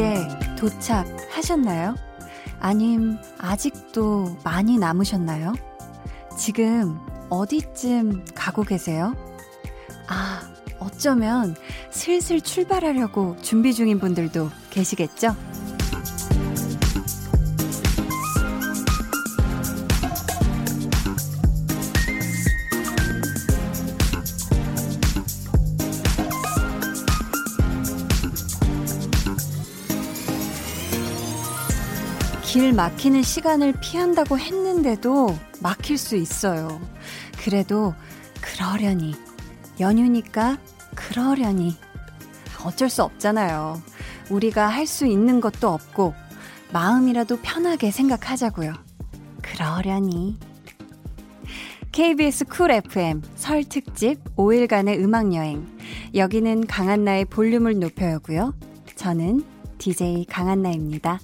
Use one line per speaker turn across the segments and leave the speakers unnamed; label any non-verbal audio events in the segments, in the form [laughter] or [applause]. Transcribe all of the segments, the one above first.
이제 도착하셨나요? 아님 아직도 많이 남으셨나요? 지금 어디쯤 가고 계세요? 아, 어쩌면 슬슬 출발하려고 준비 중인 분들도 계시겠죠? 막히는 시간을 피한다고 했는데도 막힐 수 있어요. 그래도 그러려니. 연휴니까 그러려니. 어쩔 수 없잖아요. 우리가 할 수 있는 것도 없고, 마음이라도 편하게 생각하자고요. 그러려니. KBS 쿨 FM 설 특집 5일간의 음악 여행. 여기는 강한나의 볼륨을 높여요고요. 저는 DJ 강한나입니다.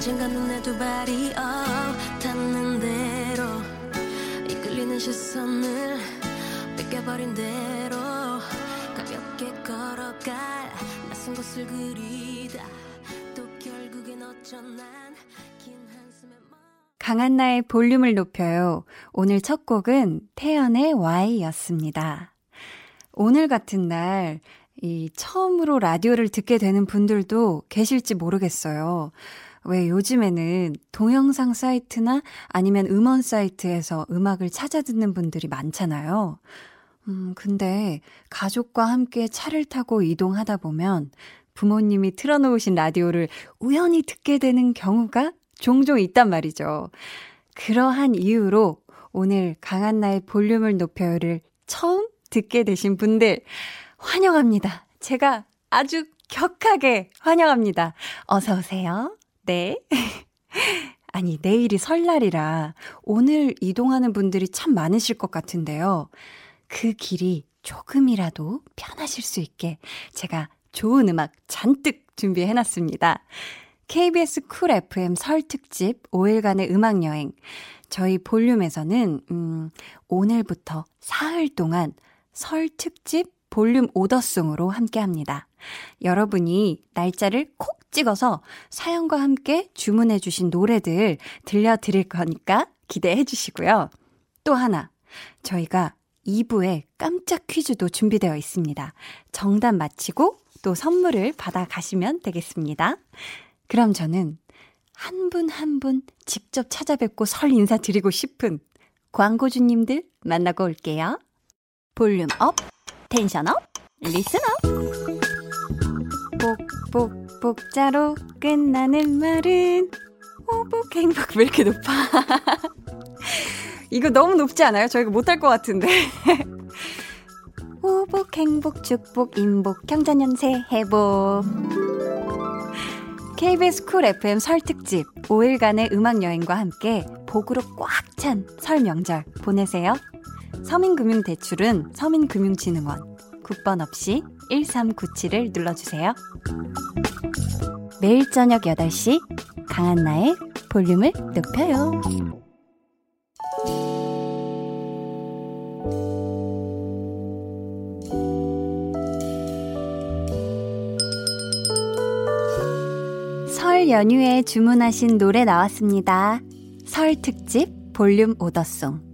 언젠가 눈에 두 발이 oh, 닿는 대로 이끌리는 시선을 뺏겨버린 대로 가볍게 걸어갈 낯선 곳을 그리다 또 결국엔 어쩌난 긴 한숨에 강한나의 볼륨을 높여요. 오늘 첫 곡은 태연의 Y였습니다. 오늘 같은 날, 이 처음으로 라디오를 듣게 되는 분들도 계실지 모르겠어요. 왜 요즘에는 동영상 사이트나 아니면 음원 사이트에서 음악을 찾아 듣는 분들이 많잖아요. 음, 근데 가족과 함께 차를 타고 이동하다 보면 부모님이 틀어놓으신 라디오를 우연히 듣게 되는 경우가 종종 있단 말이죠. 그러한 이유로 오늘 강한 나의 볼륨을 높여요를 처음 듣게 되신 분들 환영합니다. 제가 아주 격하게 환영합니다. 어서 오세요. 네. [laughs] 아니, 내일이 설날이라 오늘 이동하는 분들이 참 많으실 것 같은데요. 그 길이 조금이라도 편하실 수 있게 제가 좋은 음악 잔뜩 준비해 놨습니다. KBS 쿨 FM 설 특집 5일간의 음악 여행. 저희 볼륨에서는 음, 오늘부터 사흘 동안 설 특집 볼륨 order song으로 함께 합니다. 여러분이 날짜를 콕 찍어서 사연과 함께 주문해주신 노래들 들려드릴 거니까 기대해 주시고요. 또 하나, 저희가 2부에 깜짝 퀴즈도 준비되어 있습니다. 정답 맞히고 또 선물을 받아 가시면 되겠습니다. 그럼 저는 한 분 한분 직접 찾아뵙고 설 인사드리고 싶은 광고주님들 만나고 올게요. volume up, tension up, listen up. 복복 복자로 끝나는 말은 호복 행복 왜 이렇게 높아? [laughs] 이거 너무 높지 않아요? 저희가 못할 것 같은데. [laughs] 호복 행복 축복 인복 경자년 새해 복 KBS 쿨 FM 설 특집 5일간의 음악 여행과 함께 복으로 꽉 찬 설 명절 보내세요. 서민금융대출은 서민금융진흥원 국번 없이 1397을 눌러주세요. 매일 저녁 8시 강한나의 볼륨을 높여요. 설 연휴에 주문하신 노래 나왔습니다. 설 특집 볼륨 오더송.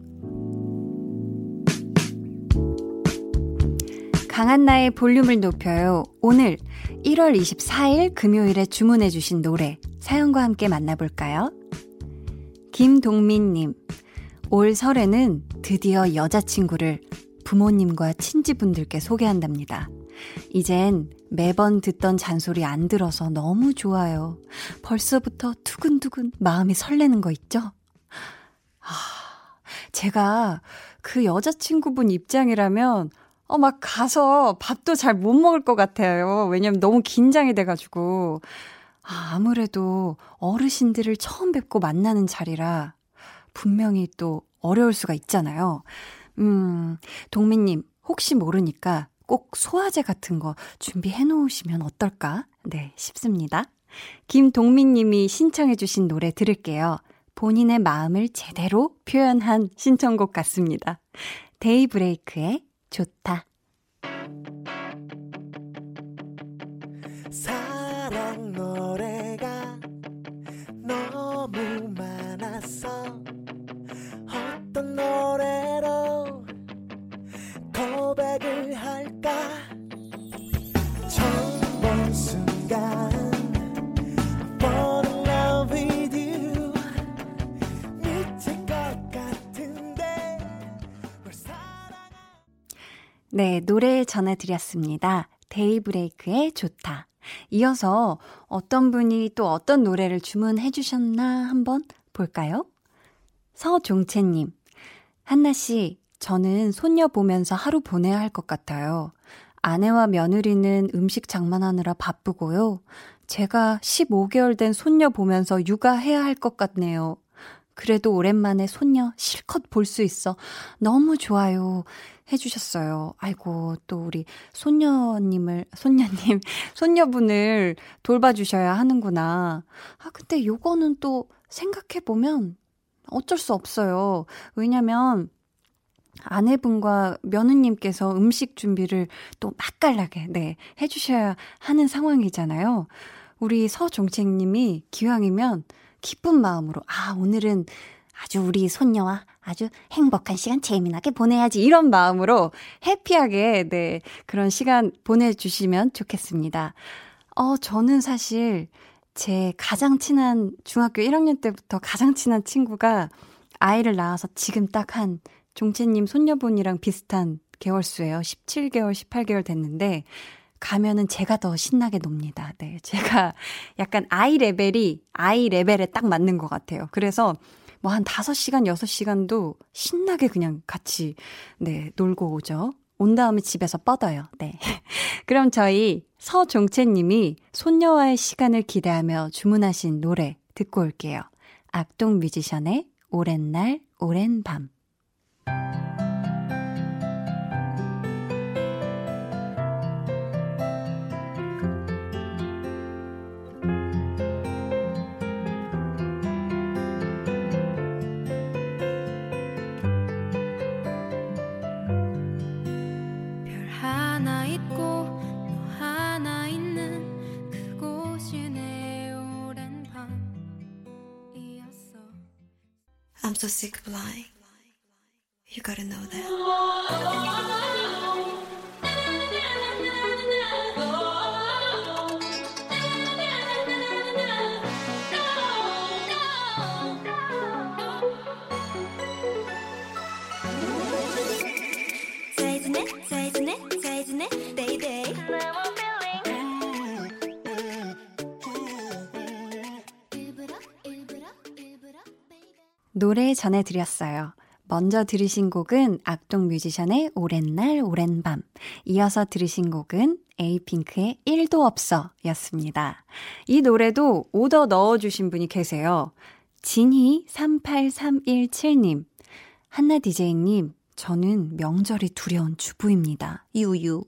강한나의 볼륨을 높여요. 오늘 1월 24일 금요일에 주문해주신 노래 사연과 함께 만나볼까요? 김동민님, 올 설에는 드디어 여자친구를 부모님과 친지분들께 소개한답니다. 이젠 매번 듣던 잔소리 안 들어서 너무 좋아요. 벌써부터 두근두근 마음이 설레는 거 있죠? 아, 제가 그 여자친구분 입장이라면 어, 막 가서 밥도 잘 못 먹을 것 같아요. 왜냐면 너무 긴장이 돼가지고. 아, 아무래도 어르신들을 처음 뵙고 만나는 자리라 분명히 또 어려울 수가 있잖아요. 음, 동민님, 혹시 모르니까 꼭 소화제 같은 거 준비해 놓으시면 어떨까? 네, 싶습니다. 김동민님이 신청해 주신 노래 들을게요. 본인의 마음을 제대로 표현한 신청곡 같습니다. 데이브레이크의 좋다. 네, 노래 전해드렸습니다. 데이브레이크의 좋다. 이어서 어떤 분이 또 어떤 노래를 주문해 주셨나 한번 볼까요? 서종채님, 한나씨, 저는 손녀 보면서 하루 보내야 할 것 같아요. 아내와 며느리는 음식 장만하느라 바쁘고요. 제가 15개월 된 손녀 보면서 육아해야 할 것 같네요. 그래도 오랜만에 손녀 실컷 볼 수 있어 너무 좋아요. 해주셨어요. 아이고, 또 우리 손녀님을, 손녀님, [laughs] 손녀분을 돌봐주셔야 하는구나. 아, 근데 요거는 또 생각해보면 어쩔 수 없어요. 왜냐면, 아내분과 며느님께서 음식 준비를 또 맛깔나게, 네, 해주셔야 하는 상황이잖아요. 우리 서종책님이 기왕이면 기쁜 마음으로, 아, 오늘은 아주 우리 손녀와 아주 행복한 시간 재미나게 보내야지 이런 마음으로 해피하게 네 그런 시간 보내주시면 좋겠습니다. 어 저는 사실 제 가장 친한 중학교 1학년 때부터 가장 친한 친구가 아이를 낳아서 지금 딱 한 종채님 손녀분이랑 비슷한 개월수예요. 17개월, 18개월 됐는데 가면은 제가 더 신나게 놉니다. 네. 제가 [laughs] 약간 아이 레벨이 아이 레벨에 딱 맞는 것 같아요. 그래서 뭐 한 5시간, 6시간도 신나게 그냥 같이, 네, 놀고 오죠. 온 다음에 집에서 뻗어요. 네. [laughs] 그럼 저희 서종채님이 손녀와의 시간을 기대하며 주문하신 노래 듣고 올게요. 악동 뮤지션의 오랜 날, 오랜 밤. I'm so sick of lying. You gotta know that. 노래 전해드렸어요. 먼저 들으신 곡은 악동 뮤지션의 오랜 날, 오랜 밤. 이어서 들으신 곡은 에이핑크의 1도 없어 였습니다. 이 노래도 오더 넣어주신 분이 계세요. 진희38317님. 한나 DJ님, 저는 명절이 두려운 주부입니다. 유유.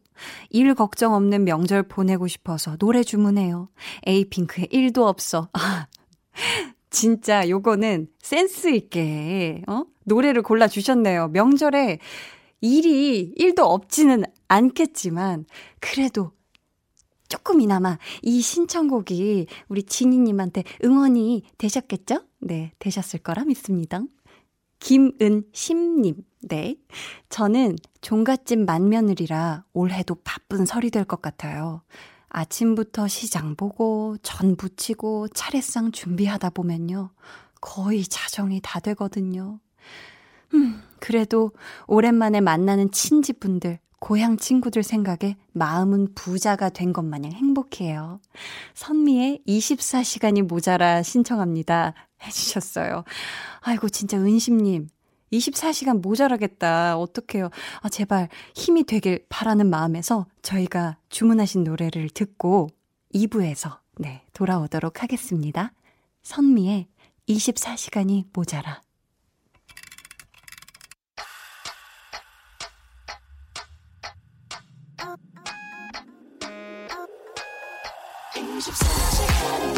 일 걱정 없는 명절 보내고 싶어서 노래 주문해요. 에이핑크의 1도 없어. [laughs] 아, 진짜 요거는 센스 있게 어? 노래를 골라 주셨네요. 명절에 일이 1도 없지는 않겠지만 그래도 조금이나마 이 신청곡이 우리 진희님한테 응원이 되셨겠죠? 네, 되셨을 거라 믿습니다. 김은심님, 네. 저는 종갓집 맏며느리라 올해도 바쁜 설이 될 것 같아요. 아침부터 시장 보고 전 부치고 차례상 준비하다 보면요. 거의 자정이 다 되거든요. 음, 그래도 오랜만에 만나는 친지분들, 고향 친구들 생각에 마음은 부자가 된 것 마냥 행복해요. 선미의 24시간이 모자라 신청합니다. 해주셨어요. 아이고, 진짜 은심님. 24시간 모자라겠다. 어떡해요. 아, 제발 힘이 되길 바라는 마음에서 저희가 주문하신 노래를 듣고 2부에서 네, 돌아오도록 하겠습니다. 선미의 24시간이 모자라. 24시간이 모자라.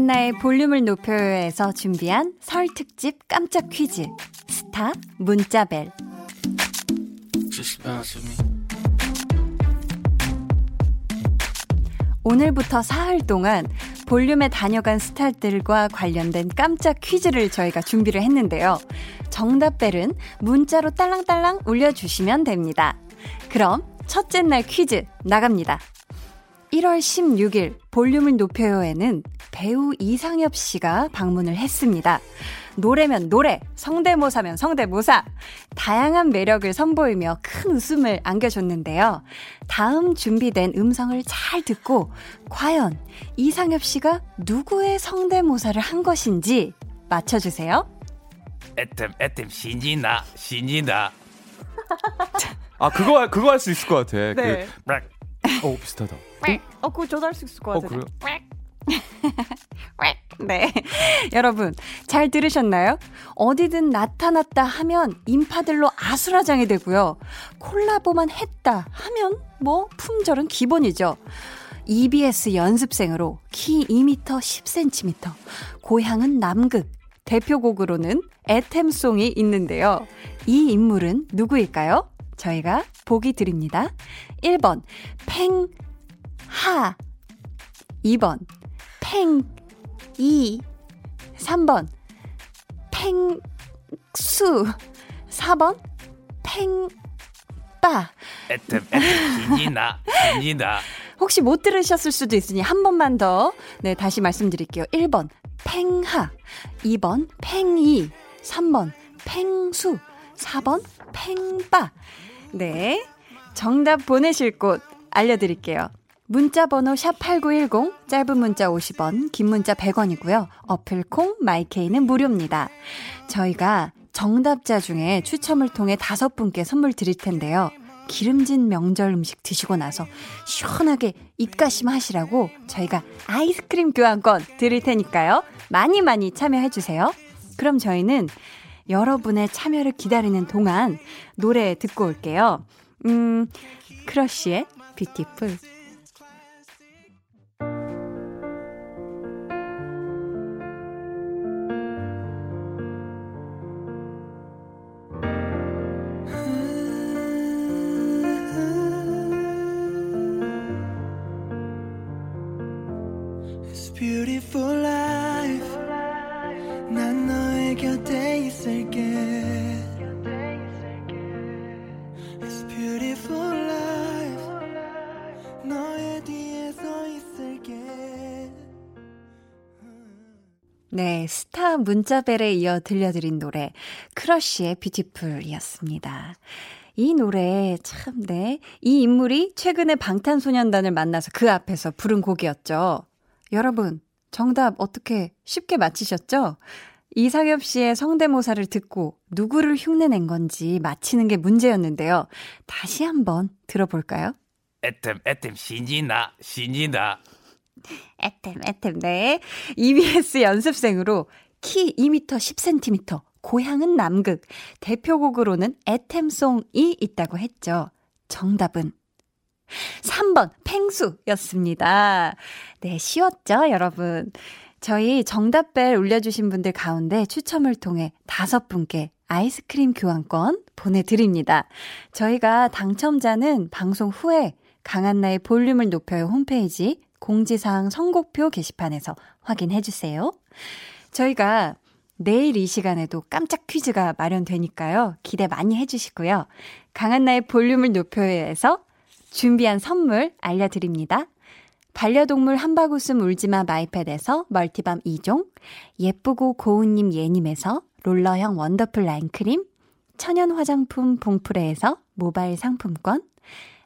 강한나의 볼륨을 높여요에서 준비한 설 특집 깜짝 퀴즈 스타 문자벨 오늘부터 사흘 동안 볼륨에 다녀간 스타들과 관련된 깜짝 퀴즈를 저희가 준비를 했는데요. 정답벨은 문자로 딸랑딸랑 울려주시면 됩니다. 그럼 첫째 날 퀴즈 나갑니다. 1월 16일 볼륨을 높여요에는 배우 이상엽 씨가 방문을 했습니다. 노래면 노래, 성대모사면 성대모사. 다양한 매력을 선보이며 큰 웃음을 안겨줬는데요. 다음 준비된 음성을 잘 듣고 과연 이상엽 씨가 누구의 성대모사를 한 것인지 맞춰주세요.
애템 애템 신이나 신이나
아 그거 그거 할 수 있을 것 같아
네.
그, 어 비슷하다
어, 그거 저도 할 수 있을
것어
같아요.
그래요 [laughs]
네. 여러분, 잘 들으셨나요? 어디든 나타났다 하면 인파들로 아수라장이 되고요. 콜라보만 했다 하면 뭐 품절은 기본이죠. EBS 연습생으로 키 2m 10cm, 고향은 남극, 대표곡으로는 애템송이 있는데요. 이 인물은 누구일까요? 저희가 보기 드립니다. 1번, 팽 하. 2번, 팽, 이 3번. 팽수 4번. 팽 빠.
애템 애템 신이나 신이나.
혹시 못 들으셨을 수도 있으니 한 번만 더. 네, 다시 말씀드릴게요. 1번 팽하. 2번 팽이. 3번 팽수. 4번 팽빠. 네. 정답 보내실 곳 알려드릴게요. 문자 번호 샵8910 짧은 문자 50원 긴 문자 100원이고요. 어플 콩 마이케이는 무료입니다. 저희가 정답자 중에 추첨을 통해 다섯 분께 선물 드릴 텐데요. 기름진 명절 음식 드시고 나서 시원하게 입가심 하시라고 저희가 아이스크림 교환권 드릴 테니까요. 많이 많이 참여해 주세요. 그럼 저희는 여러분의 참여를 기다리는 동안 노래 듣고 올게요. 음, 크러쉬의
Beautiful.
문자벨에 이어 들려드린 노래, 크러쉬의 뷰티풀이었습니다. 이 노래 참, 네. 이 인물이 최근에 방탄소년단을 만나서 그 앞에서 부른 곡이었죠. 여러분, 정답 어떻게 쉽게 맞히셨죠? 이상엽 씨의 성대모사를 듣고 누구를 흉내낸 건지 맞히는 게 문제였는데요. 다시 한번 들어볼까요?
애템 애템 신이나 신이나
애템, 애템, 네. EBS 연습생으로 키 2m 10cm, 고향은 남극, 대표곡으로는 애템송이 있다고 했죠. 정답은 3번 팽수였습니다. 네, 쉬웠죠, 여러분? 저희 정답벨 울려주신 분들 가운데 추첨을 통해 다섯 분께 아이스크림 교환권 보내드립니다. 저희가 당첨자는 방송 후에 강한나의 볼륨을 높여요 홈페이지 공지사항 선곡표 게시판에서 확인해 주세요. 저희가 내일 이 시간에도 깜짝 퀴즈가 마련되니까요. 기대 많이 해주시고요. 강한나의 볼륨을 높여요에서 준비한 선물 알려드립니다. 반려동물 한바구음 울지마 마이패드에서 멀티밤 2종, 예쁘고 고운님 예님에서 롤러형 원더풀 라인크림, 천연 화장품 봉프레에서 모바일 상품권,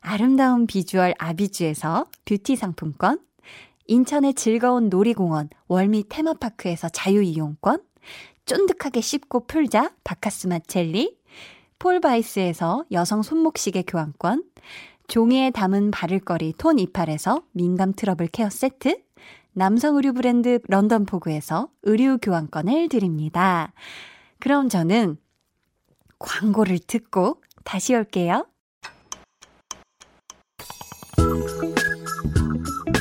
아름다운 비주얼 아비주에서 뷰티 상품권, 인천의 즐거운 놀이공원 월미 테마파크에서 자유이용권, 쫀득하게 씹고 풀자 바카스맛 젤리, 폴바이스에서 여성 손목시계 교환권, 종이에 담은 바를거리 톤 이팔에서 민감 트러블 케어 세트, 남성 의류 브랜드 런던 포구에서 의류 교환권을 드립니다. 그럼 저는 광고를 듣고 다시 올게요.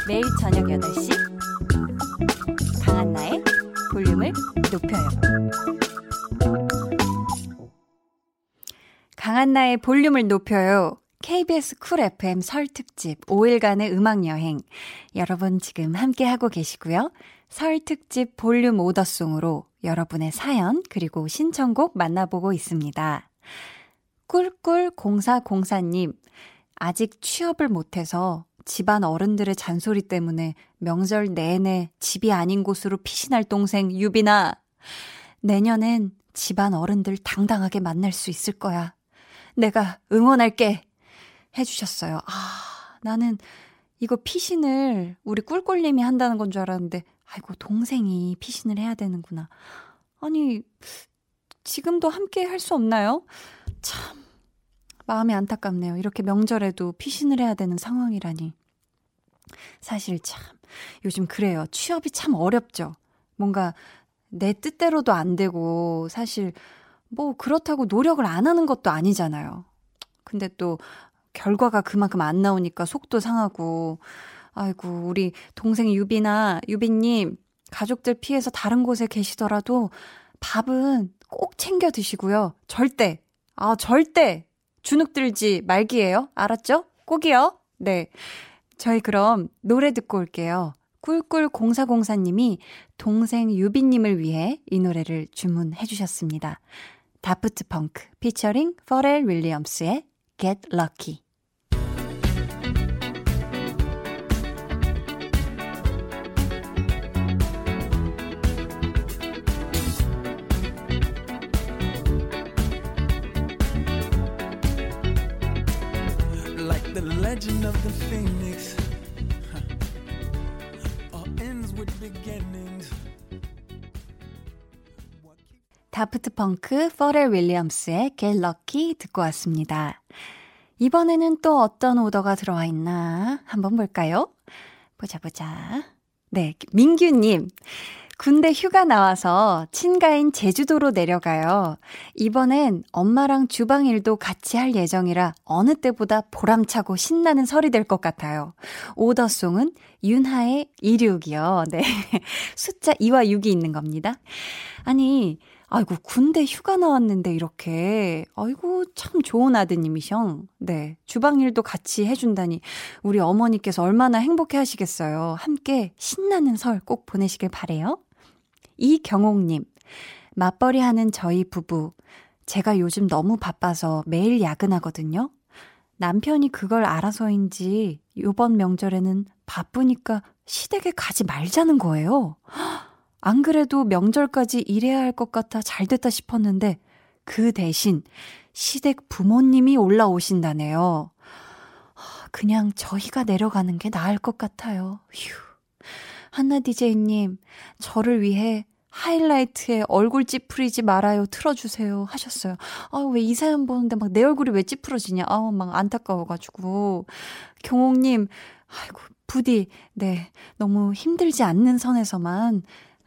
매일 저녁 8시 강한나의 볼륨을 높여요. 강한나의 볼륨을 높여요. KBS 쿨 FM 설 특집 5일간의 음악 여행. 여러분 지금 함께 하고 계시고요. 설 특집 볼륨 오더송으로 여러분의 사연 그리고 신청곡 만나보고 있습니다. 꿀꿀0404님, 아직 취업을 못해서 집안 어른들의 잔소리 때문에 명절 내내 집이 아닌 곳으로 피신할 동생 유빈아. 내년엔 집안 어른들 당당하게 만날 수 있을 거야. 내가 응원할게. 해주셨어요. 아, 나는 이거 피신을 우리 꿀꿀님이 한다는 건 줄 알았는데, 아이고, 동생이 피신을 해야 되는구나. 아니, 지금도 함께 할 수 없나요? 참, 마음이 안타깝네요. 이렇게 명절에도 피신을 해야 되는 상황이라니. 사실 참, 요즘 그래요. 취업이 참 어렵죠. 뭔가 내 뜻대로도 안 되고, 사실 뭐 그렇다고 노력을 안 하는 것도 아니잖아요. 근데 또 결과가 그만큼 안 나오니까 속도 상하고, 아이고, 우리 동생 유비나 유비님, 가족들 피해서 다른 곳에 계시더라도 밥은 꼭 챙겨 드시고요. 절대, 아, 절대 주눅 들지 말기예요. 알았죠? 꼭이요. 네. 저희 그럼 노래 듣고 올게요. 꿀꿀0404님이 동생 유비님을 위해 이 노래를 주문해 주셨습니다. 다프트 펑크 피처링 퍼렐 윌리엄스의 Get Lucky 다프트 펑크 퍼렐 윌리엄스의 Get Lucky 듣고 왔습니다. 이번에는 또 어떤 오더가 들어와 있나 한번 볼까요? 보자 보자. 네, 민규님. 군대 휴가 나와서 친가인 제주도로 내려가요. 이번엔 엄마랑 주방 일도 같이 할 예정이라 어느 때보다 보람차고 신나는 설이 될 것 같아요. 오더송은 윤하의 26이요. 네. [laughs] 숫자 2와 6이 있는 겁니다. 아니, 아이고, 군대 휴가 나왔는데 이렇게, 아이고, 참 좋은 아드님이셔. 네. 주방 일도 같이 해준다니, 우리 어머니께서 얼마나 행복해 하시겠어요. 함께 신나는 설 꼭 보내시길 바래요 이경옥님, 맞벌이 하는 저희 부부. 제가 요즘 너무 바빠서 매일 야근하거든요. 남편이 그걸 알아서인지 요번 명절에는 바쁘니까 시댁에 가지 말자는 거예요. 안 그래도 명절까지 일해야 할 것 같아 잘 됐다 싶었는데 그 대신 시댁 부모님이 올라오신다네요. 그냥 저희가 내려가는 게 나을 것 같아요. 휴. 한나 디제이님, 저를 위해 하이라이트에 얼굴 찌푸리지 말아요. 틀어주세요. 하셨어요. 아, 왜 이 사연 보는데 막 내 얼굴이 왜 찌푸러지냐. 아우, 막 안타까워가지고. 경옥님, 아이고, 부디, 네. 너무 힘들지 않는 선에서만,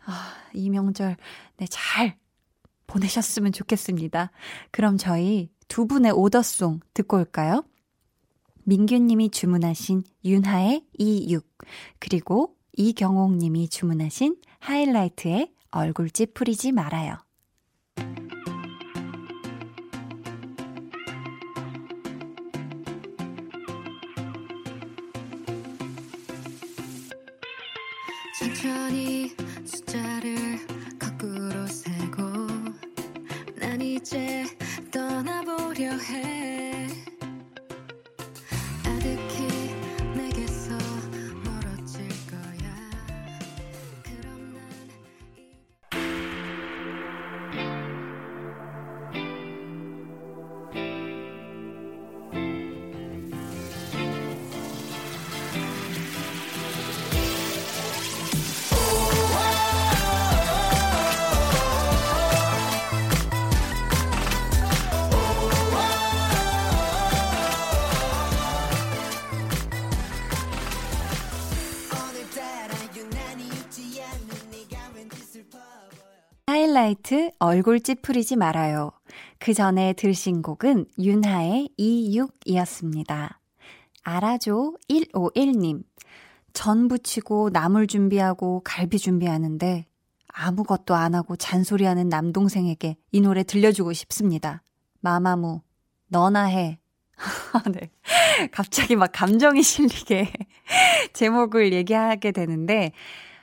아, 이 명절, 네, 잘 보내셨으면 좋겠습니다. 그럼 저희 두 분의 오더송 듣고 올까요? 민규님이 주문하신 윤하의 26, 그리고 이경옥님이 주문하신 하이라이트의 얼굴 찌푸리지 말아요.
천천히 숫자를 거꾸로 세고 난 이제 떠나보려 해
얼굴 찌푸리지 말아요. 그 전에 들으신 곡은 윤하의 26이었습니다. 알아줘 151님. 전 부치고 나물 준비하고 갈비 준비하는데 아무것도 안 하고 잔소리하는 남동생에게 이 노래 들려주고 싶습니다. 마마무, 너나 해. [laughs] 네. 갑자기 막 감정이 실리게 [laughs] 제목을 얘기하게 되는데,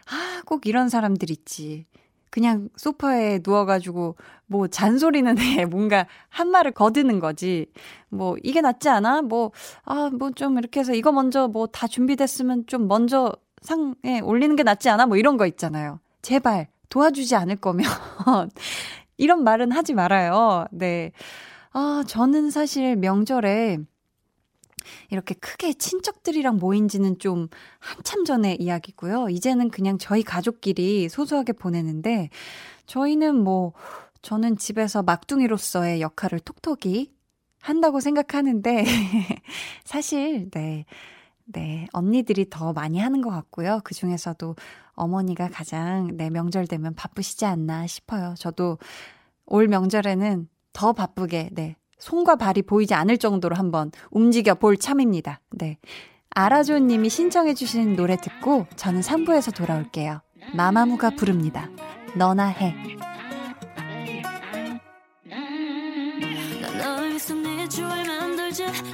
아, 꼭 이런 사람들 있지. 그냥 소파에 누워가지고 뭐 잔소리는 해. [laughs] 뭔가 한 말을 거드는 거지. 뭐 이게 낫지 않아? 뭐, 아, 뭐 좀 이렇게 해서 이거 먼저 뭐 다 준비됐으면 좀 먼저 상에 올리는 게 낫지 않아? 뭐 이런 거 있잖아요. 제발 도와주지 않을 거면. [laughs] 이런 말은 하지 말아요. 네. 아, 저는 사실 명절에 이렇게 크게 친척들이랑 모인 지는 좀 한참 전의 이야기고요. 이제는 그냥 저희 가족끼리 소소하게 보내는데, 저희는 뭐, 저는 집에서 막둥이로서의 역할을 톡톡히 한다고 생각하는데, [laughs] 사실, 네. 네, 언니들이 더 많이 하는 것 같고요. 그 중에서도 어머니가 가장 내 네, 명절 되면 바쁘시지 않나 싶어요. 저도 올 명절에는 더 바쁘게, 네, 손과 발이 보이지 않을 정도로 한번 움직여 볼 참입니다. 네. 아라조 님이 신청해 주신 노래 듣고 저는 3부에서 돌아올게요. 마마무가 부릅니다. 너나 해.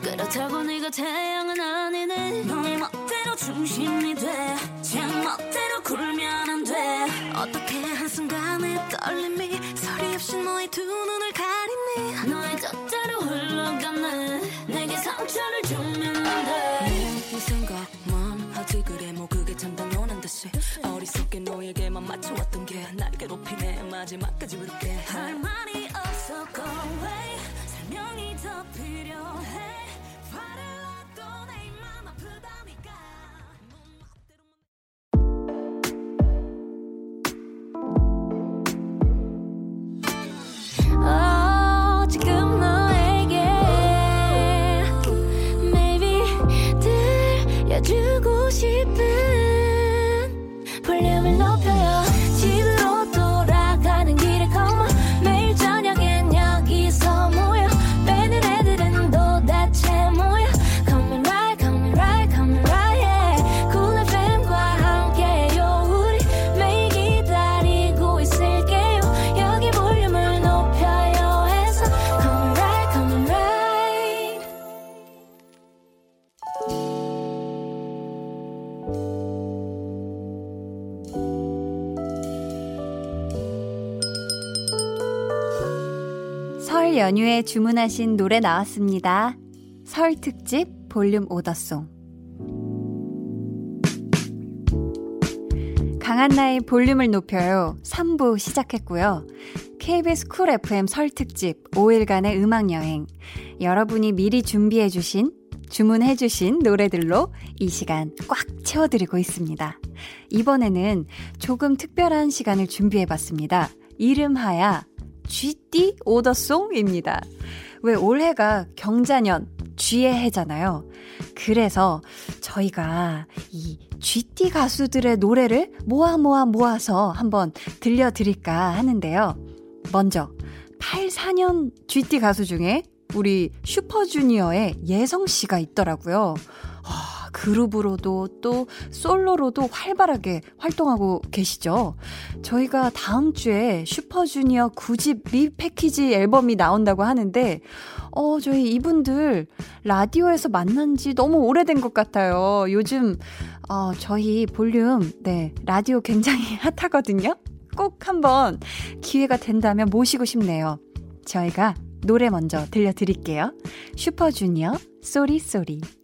그렇다고 네가 태양은 아니네 너의 멋대로 중심이 돼제 멋대로 굴면 안돼 어떻게 한순간에 떨림이 소리 없이 너의 두 눈 어리석게 너에게만 맞춰왔던 게. 날 괴롭히네 마지막까지 부를게 연휴에 주문하신 노래 나왔습니다. 설 특집 볼륨 오더송. 강한나의 볼륨을 높여요. 3부 시작했고요. KBS 쿨 FM 설 특집 5일간의 음악 여행. 여러분이 미리 준비해 주신, 주문해 주신 노래들로 이 시간 꽉 채워 드리고 있습니다. 이번에는 조금 특별한 시간을 준비해 봤습니다. 이름하야 쥐띠 오더송입니다. 왜 올해가 경자년 쥐의 해잖아요. 그래서 저희가 이 쥐띠 가수들의 노래를 모아 모아 모아서 한번 들려드릴까 하는데요. 먼저 84년 쥐띠 가수 중에 우리 슈퍼주니어의 예성 씨가 있더라고요. 그룹으로도 또 솔로로도 활발하게 활동하고 계시죠. 저희가 다음 주에 슈퍼주니어 9집 repackage 앨범이 나온다고 하는데, 어, 저희 이분들 라디오에서 만난 지 너무 오래된 것 같아요. 요즘, 어, 저희 볼륨, 네, 라디오 굉장히 [laughs] 핫하거든요. 꼭 한번 기회가 된다면 모시고 싶네요. 저희가 노래 먼저 들려드릴게요. 슈퍼주니어, Sorry Sorry. 네,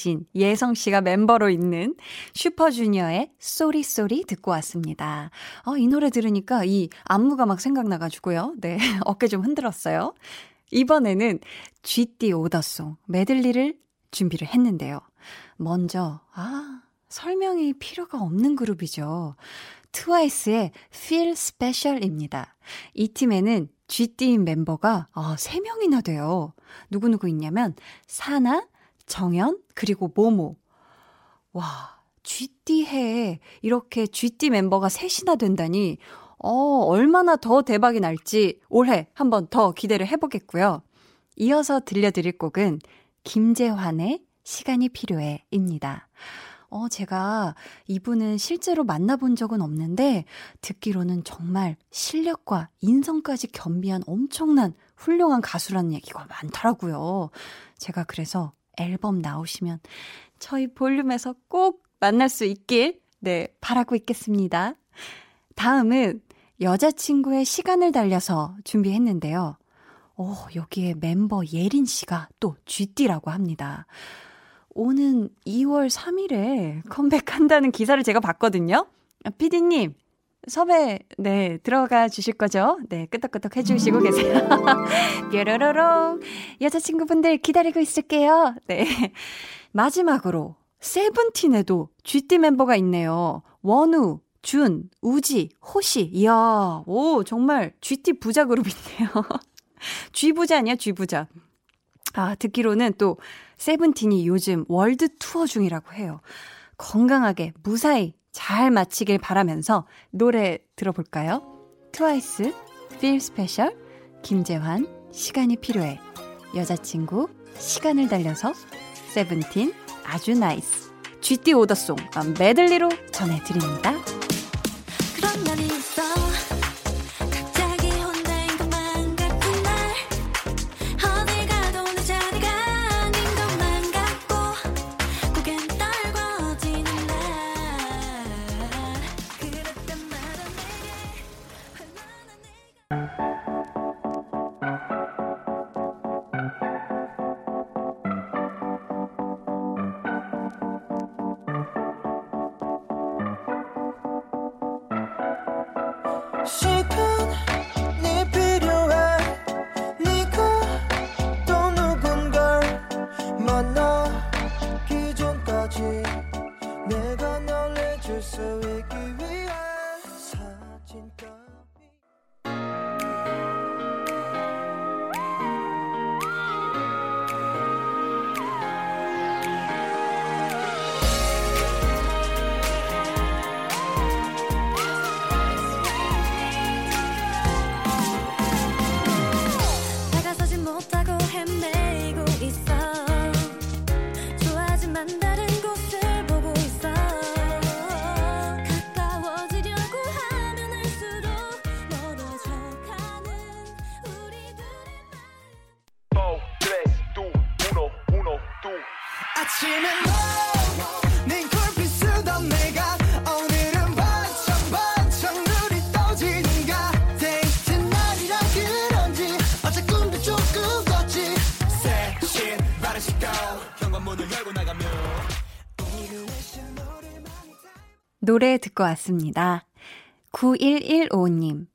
쥐띠이신 예성 씨가 멤버로 있는 슈퍼주니어의 Sorry Sorry 듣고 왔습니다. 어, 이 노래 들으니까 이 안무가 막 생각나가지고요. 네, [laughs] 어깨 좀 흔들었어요. 이번에는 쥐띠 오더송 메들리를 준비를 했는데요. 먼저, 아, 설명이 필요가 없는 그룹이죠. 트와이스의 Feel Special입니다. 이 팀에는 쥐띠인 멤버가 아, 3명이나 돼요. 누구누구 있냐면 사나, 정연, 그리고 모모. 와, 쥐띠해에 이렇게 쥐띠 멤버가 셋이나 된다니 어, 얼마나 더 대박이 날지 올해 한번 더 기대를 해보겠고요. 이어서 들려드릴 곡은 김재환의 시간이 필요해 입니다. 어, 제가 이분은 실제로 만나본 적은 없는데 듣기로는 정말 실력과 인성까지 겸비한 엄청난 훌륭한 가수라는 얘기가 많더라고요. 제가 그래서 앨범 나오시면 저희 볼륨에서 꼭 만날 수 있길 네, 바라고 있겠습니다. 다음은 여자친구의 시간을 달려서 준비했는데요. 어, 여기에 멤버 예린 씨가 또 쥐띠라고 합니다. 오는 2월 3일에 컴백한다는 기사를 제가 봤거든요. 피디님, 섭외, 네, 들어가 주실 거죠? 네, 끄덕끄덕 해주시고 계세요. [laughs] 뾰로로롱. 여자친구분들 기다리고 있을게요. 네. 마지막으로, 세븐틴에도 쥐띠 멤버가 있네요. 원우, 준, 우지, 호시. 이야, 오, 정말 쥐띠 부자 그룹이네요. [laughs] G 부자 아니야, G 부자. 아, 듣기로는 또 세븐틴이 요즘 월드 투어 중이라고 해요. 건강하게 무사히 잘 마치길 바라면서 노래 들어볼까요? 트와이스, Feel Special, 김재환, 시간이 필요해. 여자친구, 시간을 달려서, 세븐틴, 아주 NICE. 쥐띠 오더송 메들리로 전해드립니다.
노래만
노래 듣고 왔습니다. 9115님,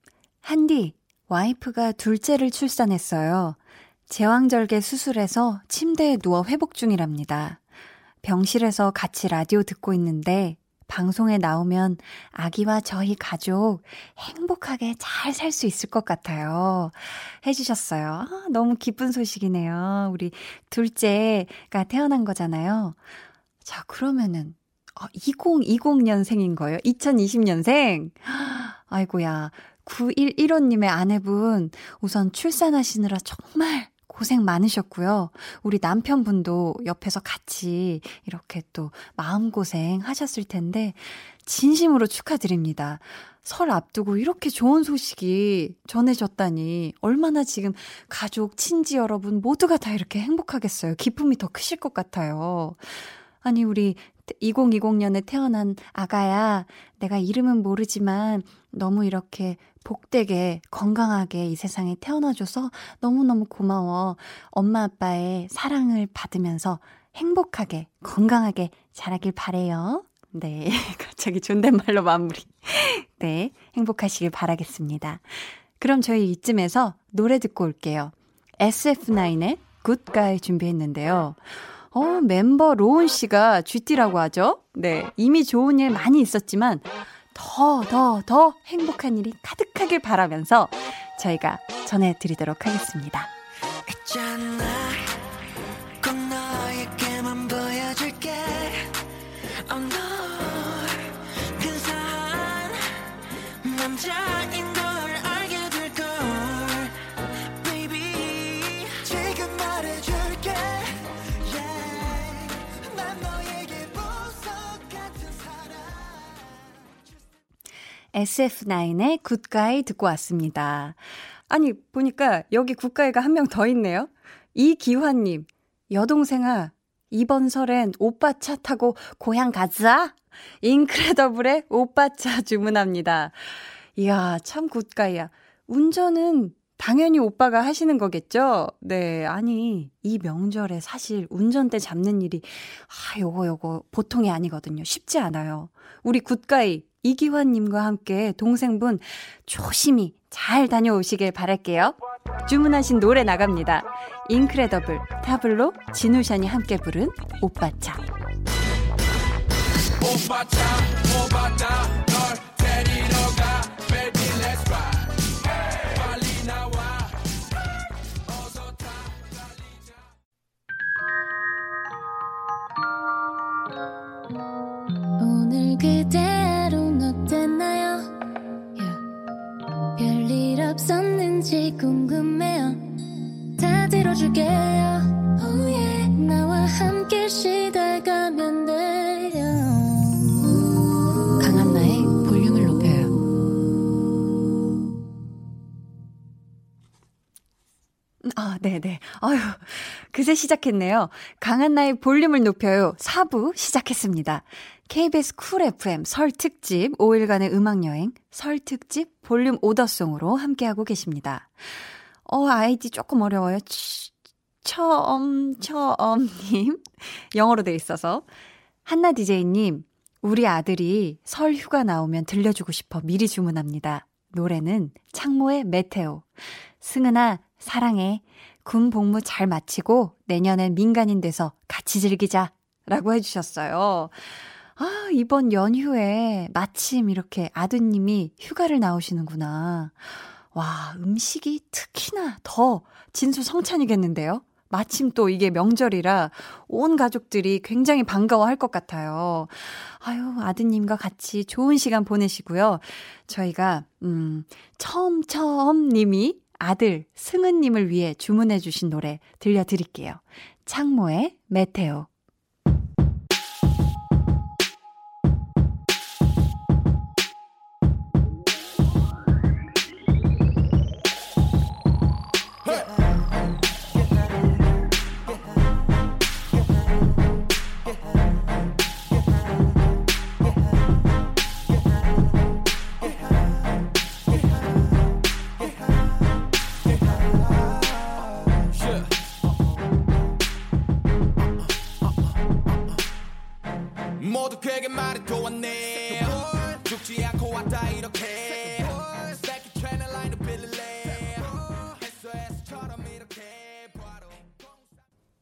한디, 와이프가 둘째를 출산했어요. 제왕절개 수술해서 침대에 누워 회복 중이랍니다. 병실에서 같이 라디오 듣고 있는데 방송에 나오면 아기와 저희 가족 행복하게 잘 살 수 있을 것 같아요. 해주셨어요. 아, 너무 기쁜 소식이네요. 우리 둘째가 태어난 거잖아요. 자, 그러면은, 아, 2020년생인 거예요? 2020년생? 아이고야. 9115님의 아내분, 우선 출산하시느라 정말 고생 많으셨고요. 우리 남편분도 옆에서 같이 이렇게 또 마음고생 하셨을 텐데, 진심으로 축하드립니다. 설 앞두고 이렇게 좋은 소식이 전해졌다니, 얼마나 지금 가족, 친지 여러분 모두가 다 이렇게 행복하겠어요. 기쁨이 더 크실 것 같아요. 아니, 우리 2020년에 태어난 아가야. 내가 이름은 모르지만 너무 이렇게 복되게 건강하게 이 세상에 태어나줘서 너무너무 고마워. 엄마 아빠의 사랑을 받으면서 행복하게 건강하게 자라길 바래요. 네. [laughs] 갑자기 존댓말로 마무리. 네. 행복하시길 바라겠습니다. 그럼 저희 이쯤에서 노래 듣고 올게요. SF9의 굿가이 준비했는데요. 어, 멤버 로운 씨가 GT라고 하죠? 네. 이미 좋은 일 많이 있었지만 더, 더, 더 행복한 일이 가득하길 바라면서 저희가 전해드리도록 하겠습니다.
있잖아
SF9의 굿가이 듣고 왔습니다. 아니, 보니까 여기 굿가이가 한 명 더 있네요. 이기환님, 여동생아, 이번 설엔 오빠 차 타고 고향 가자! 인크레더블의 오빠 차 주문합니다. 이야, 참 굿가이야. 운전은 당연히 오빠가 하시는 거겠죠? 네, 아니, 이 명절에 사실 운전대 잡는 일이, 아, 요거, 요거, 보통이 아니거든요. 쉽지 않아요. 우리 굿가이, 이기환님과 함께 동생분 조심히 잘 다녀오시길 바랄게요. 주문하신 노래 나갑니다. 인크레더블, 타블로, 진우션이 함께 부른 오빠차.
오늘 다 들어줄게요. Oh yeah. 나와 함께 시달가면 돼요. 강한나의 볼륨을 높여요.
아, 네네. 아유, 그새 시작했네요. 강한나의 볼륨을 높여요. 4부 시작했습니다. KBS 쿨 FM 설 특집 5일간의 음악여행 설 특집 볼륨 오더송으로 함께하고 계십니다. 어, 아이디 조금 어려워요. 치, 처음, 처음님. [laughs] 영어로 돼 있어서. 한나 DJ님, 우리 아들이 설 휴가 나오면 들려주고 싶어 미리 주문합니다. 노래는 창모의 메테오. 승은아, 사랑해. 군 복무 잘 마치고 내년엔 민간인 돼서 같이 즐기자. 라고 해주셨어요. 아, 이번 연휴에 마침 이렇게 아드님이 휴가를 나오시는구나. 와, 음식이 특히나 더 진수성찬이겠는데요? 마침 또 이게 명절이라 온 가족들이 굉장히 반가워할 것 같아요. 아유, 아드님과 같이 좋은 시간 보내시고요. 저희가, 음, 처음, 처음 님이 아들 승은님을 위해 주문해주신 노래 들려드릴게요. 창모의 메테오.
모두 그에게 말해도 왔네 죽지 않고 왔다 이렇게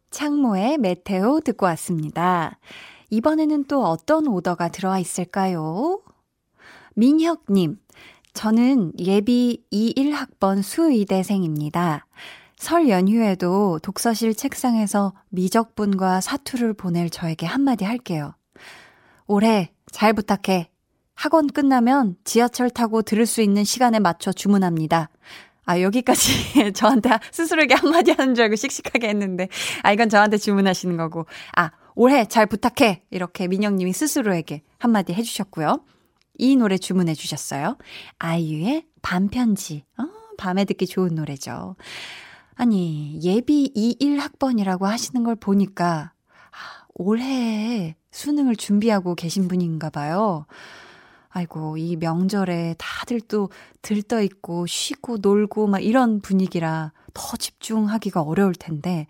창모의 메테오 듣고 왔습니다. 이번에는 또 어떤 오더가 들어와 있을까요? 민혁님, 저는 예비 21학번 수의대생입니다. 설 연휴에도 독서실 책상에서 미적분과 사투를 보낼 저에게 한마디 할게요. 올해 잘 부탁해. 학원 끝나면 지하철 타고 들을 수 있는 시간에 맞춰 주문합니다. 아, 여기까지 [laughs] 저한테 스스로에게 한마디 하는 줄 알고 씩씩하게 했는데, 아, 이건 저한테 주문하시는 거고, 아, 올해 잘 부탁해. 이렇게 민영님이 스스로에게 한마디 해주셨고요. 이 노래 주문해 주셨어요. 아이유의 밤편지. 어, 밤에 듣기 좋은 노래죠. 아니, 예비 21학번이라고 하시는 걸 보니까, 아, 올해 수능을 준비하고 계신 분인가 봐요. 아이고, 이 명절에 다들 또 들떠 있고 쉬고 놀고 막 이런 분위기라 더 집중하기가 어려울 텐데,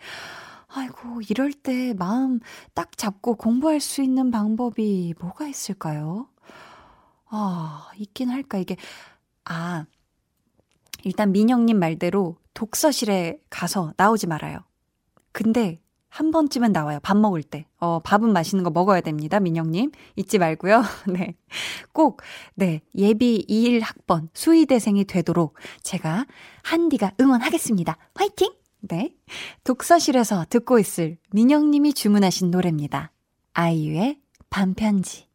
아이고, 이럴 때 마음 딱 잡고 공부할 수 있는 방법이 뭐가 있을까요? 아, 있긴 할까, 이게. 아, 일단 민영님 말대로 독서실에 가서 나오지 말아요. 근데 한 번쯤은 나와요. 밥 먹을 때. 어, 밥은 맛있는 거 먹어야 됩니다. 민영님. 잊지 말고요. [laughs] 네. 꼭, 네. 예비 2일 학번 수의대생이 되도록 제가 한디가 응원하겠습니다. 화이팅! 네. 독서실에서 듣고 있을 민영님이 주문하신 노래입니다. 아이유의 반편지.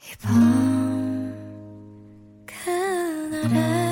이번 그날의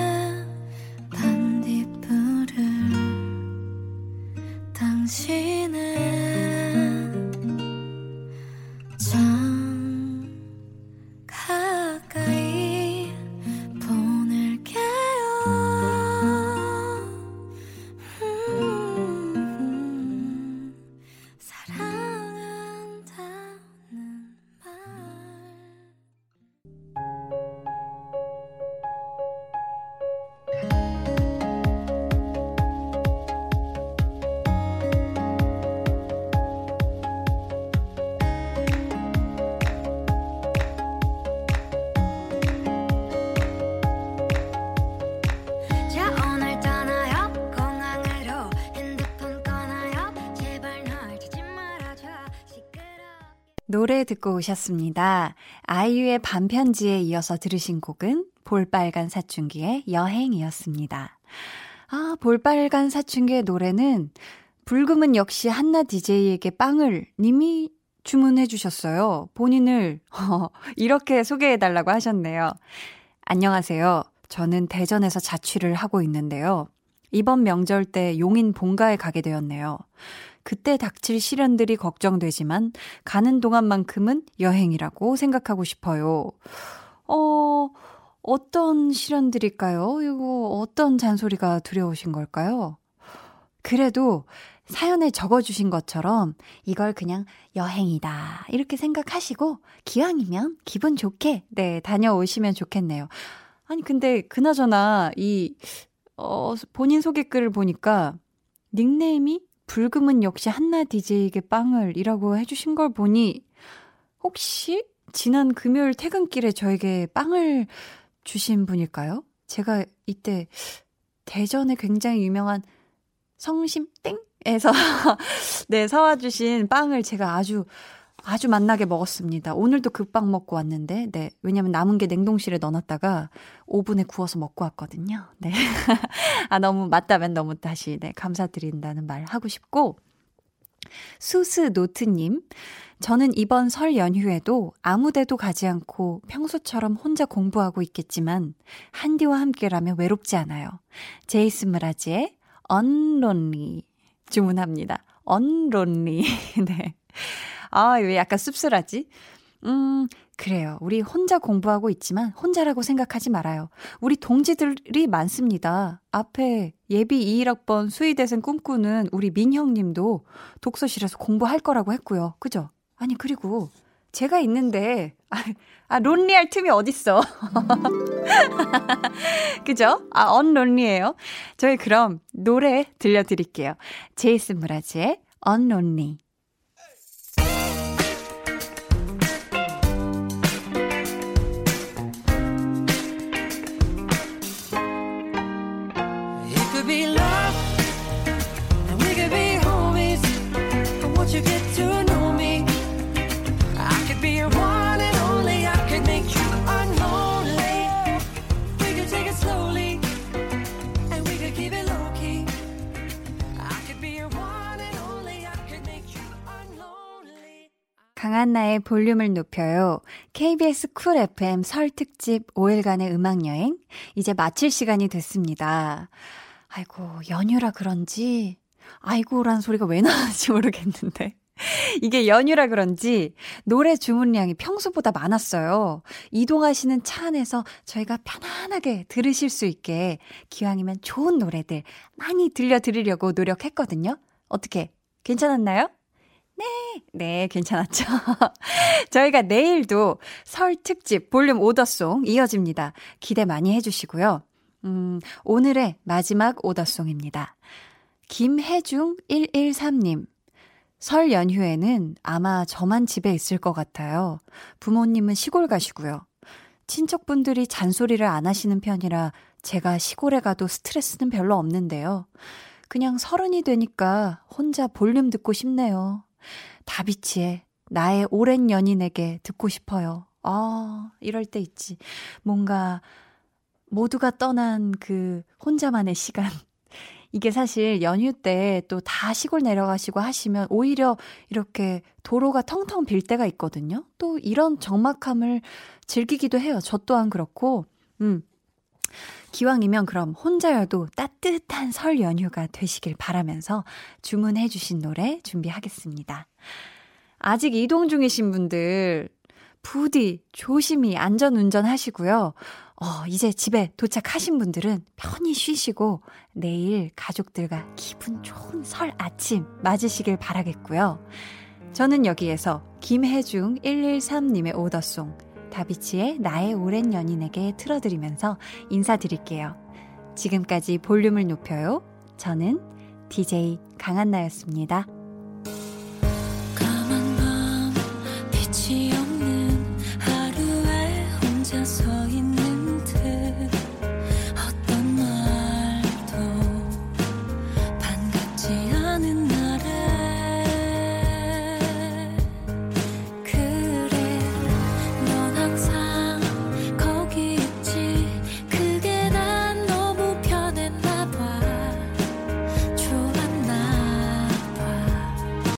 노래 듣고 오셨습니다. 아이유의 반편지에 이어서 들으신 곡은 볼빨간 사춘기의 여행이었습니다. 아, 볼빨간 사춘기의 노래는 불금은 역시 한나 DJ에게 빵을 님이 주문해 주셨어요. 본인을 어, [laughs] 이렇게 소개해 달라고 하셨네요. 안녕하세요. 저는 대전에서 자취를 하고 있는데요. 이번 명절 때 용인 본가에 가게 되었네요. 그때 닥칠 시련들이 걱정되지만 가는 동안만큼은 여행이라고 생각하고 싶어요. 어, 어떤 시련들일까요? 이거 어떤 잔소리가 두려우신 걸까요? 그래도 사연에 적어주신 것처럼 이걸 그냥 여행이다. 이렇게 생각하시고 기왕이면 기분 좋게, 네, 다녀오시면 좋겠네요. 아니, 근데 그나저나 이, 어, 본인 소개글을 보니까 닉네임이 불금은 역시 한나 DJ에게 빵을 이라고 해주신 걸 보니 혹시 지난 금요일 퇴근길에 저에게 빵을 주신 분일까요? 제가 이때 대전에 굉장히 유명한 성심 땡에서 [laughs] 네 사와 주신 빵을 제가 아주 아주 맛나게 먹었습니다. 오늘도 그빵 먹고 왔는데, 네. 왜냐면 남은 게 냉동실에 넣어놨다가 오븐에 구워서 먹고 왔거든요. 네. [laughs] 아, 너무 맞다면 너무 다시, 네. 감사드린다는 말 하고 싶고, 수스 노트님, 저는 이번 설 연휴에도 아무 데도 가지 않고 평소처럼 혼자 공부하고 있겠지만, 한디와 함께라면 외롭지 않아요. 제이슨 브라지의 Unlonely 주문합니다. Unlonely. [laughs] 네. 아, 왜 약간 씁쓸하지? 음, 그래요. 우리 혼자 공부하고 있지만 혼자라고 생각하지 말아요. 우리 동지들이 많습니다. 앞에 예비 21학번 수의대생 꿈꾸는 우리 민형 님도 독서실에서 공부할 거라고 했고요. 그죠? 아니, 그리고 제가 있는데, 아, 아 론리할 틈이 어딨어. [laughs] 그죠? 아, 언론리예요 저희 그럼 노래 들려드릴게요. 제이슨 무라지의 언론리. 강한나의 볼륨을 높여요. KBS 쿨 FM 설 특집 5일간의 음악 여행. 이제 마칠 시간이 됐습니다. 아이고, 연휴라 그런지, 아이고란 소리가 왜 나왔는지 모르겠는데. [laughs] 이게 연휴라 그런지 노래 주문량이 평소보다 많았어요. 이동하시는 차 안에서 저희가 편안하게 들으실 수 있게 기왕이면 좋은 노래들 많이 들려드리려고 노력했거든요. 어떻게, 괜찮았나요? 네, 괜찮았죠? [laughs] 저희가 내일도 설 특집 볼륨 오더송 이어집니다. 기대 많이 해주시고요. 음, 오늘의 마지막 오더송입니다. 김혜중 113님. 설 연휴에는 아마 저만 집에 있을 것 같아요. 부모님은 시골 가시고요. 친척분들이 잔소리를 안 하시는 편이라 제가 시골에 가도 스트레스는 별로 없는데요. 그냥 서른이 되니까 혼자 볼륨 듣고 싶네요. 다비치의 나의 오랜 연인에게 듣고 싶어요. 아, 이럴 때 있지. 뭔가 모두가 떠난 그 혼자만의 시간. [laughs] 이게 사실 연휴 때 또 다 시골 내려가시고 하시면 오히려 이렇게 도로가 텅텅 빌 때가 있거든요. 또 이런 적막함을 즐기기도 해요. 저 또한 그렇고, 음. 기왕이면 그럼 혼자여도 따뜻한 설 연휴가 되시길 바라면서 주문해주신 노래 준비하겠습니다. 아직 이동 중이신 분들, 부디 조심히 안전 운전하시고요. 어, 이제 집에 도착하신 분들은 편히 쉬시고 내일 가족들과 기분 좋은 설 아침 맞으시길 바라겠고요. 저는 여기에서 김혜중 113님의 오더송 다비치의 나의 오랜 연인에게 틀어드리면서 인사드릴게요. 지금까지 볼륨을 높여요. 저는 DJ 강한나였습니다.